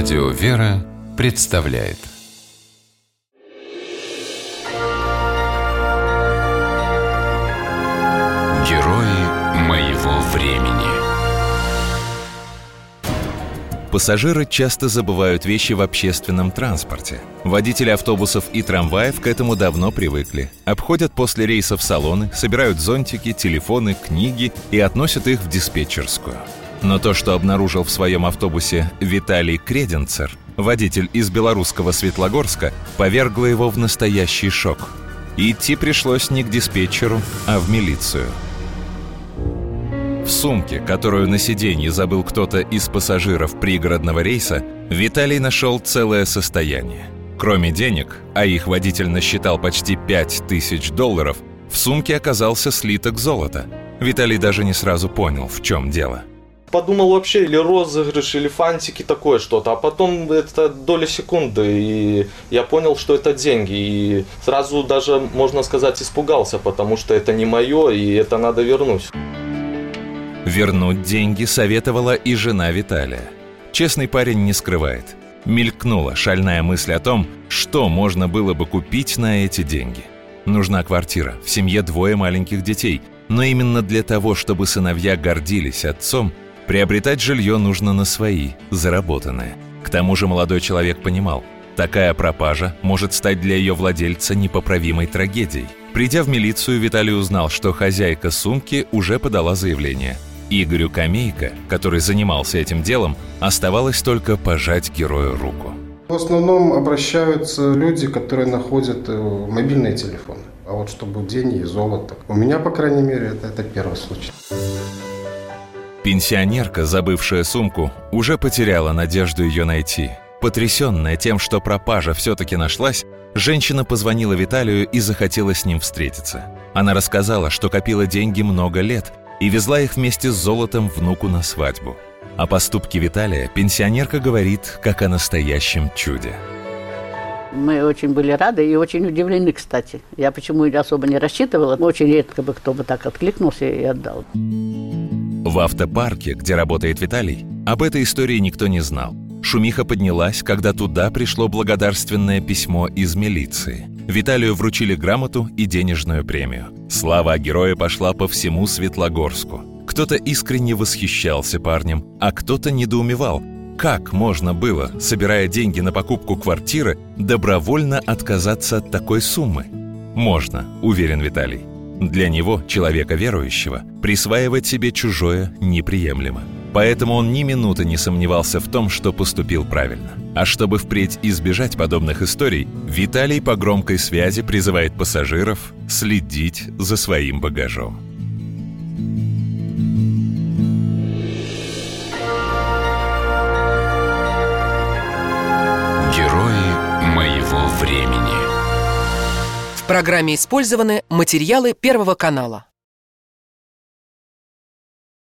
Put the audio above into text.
Радио «Вера» представляет Герои моего времени Пассажиры часто забывают вещи в общественном транспорте. Водители автобусов и трамваев к этому давно привыкли. Обходят после рейсов салоны, собирают зонтики, телефоны, книги и относят их в диспетчерскую. Но то, что обнаружил в своем автобусе Виталий Креденцер, водитель из белорусского Светлогорска, повергло его в настоящий шок. идти пришлось не к диспетчеру, а в милицию. В сумке, которую на сиденье забыл кто-то из пассажиров пригородного рейса, Виталий нашел целое состояние. Кроме денег, а их водитель насчитал почти 5000 долларов, в сумке оказался слиток золота. Виталий даже не сразу понял, в чем дело – Подумал вообще или розыгрыш, или фантики, такое что-то. А потом это доля секунды, и я понял, что это деньги. И сразу даже, можно сказать, испугался, потому что это не мое, и это надо вернуть. Вернуть деньги советовала и жена Виталия. Честный парень не скрывает. Мелькнула шальная мысль о том, что можно было бы купить на эти деньги. Нужна квартира, в семье двое маленьких детей. Но именно для того, чтобы сыновья гордились отцом – Приобретать жилье нужно на свои, заработанные. К тому же молодой человек понимал, такая пропажа может стать для ее владельца непоправимой трагедией. Придя в милицию, Виталий узнал, что хозяйка сумки уже подала заявление. Игорю Камейко, который занимался этим делом, оставалось только пожать герою руку. В основном обращаются люди, которые находят э, мобильные телефоны. А вот чтобы деньги и золото. У меня, по крайней мере, это, это первый случай. Пенсионерка, забывшая сумку, уже потеряла надежду ее найти. Потрясенная тем, что пропажа все-таки нашлась, женщина позвонила Виталию и захотела с ним встретиться. Она рассказала, что копила деньги много лет и везла их вместе с золотом внуку на свадьбу. О поступке Виталия пенсионерка говорит как о настоящем чуде. Мы очень были рады и очень удивлены, кстати. Я почему особо не рассчитывала. Очень редко бы кто бы так откликнулся и отдал. В автопарке, где работает Виталий, об этой истории никто не знал. Шумиха поднялась, когда туда пришло благодарственное письмо из милиции. Виталию вручили грамоту и денежную премию. Слава о герое пошла по всему Светлогорску. Кто-то искренне восхищался парнем, а кто-то недоумевал, как можно было, собирая деньги на покупку квартиры, добровольно отказаться от такой суммы? Можно, уверен Виталий. Для него, человека верующего, присваивать себе чужое неприемлемо. Поэтому он ни минуты не сомневался в том, что поступил правильно. А чтобы впредь избежать подобных историй, Виталий по громкой связи призывает пассажиров следить за своим багажом. Герои моего времени программе использованы материалы Первого канала.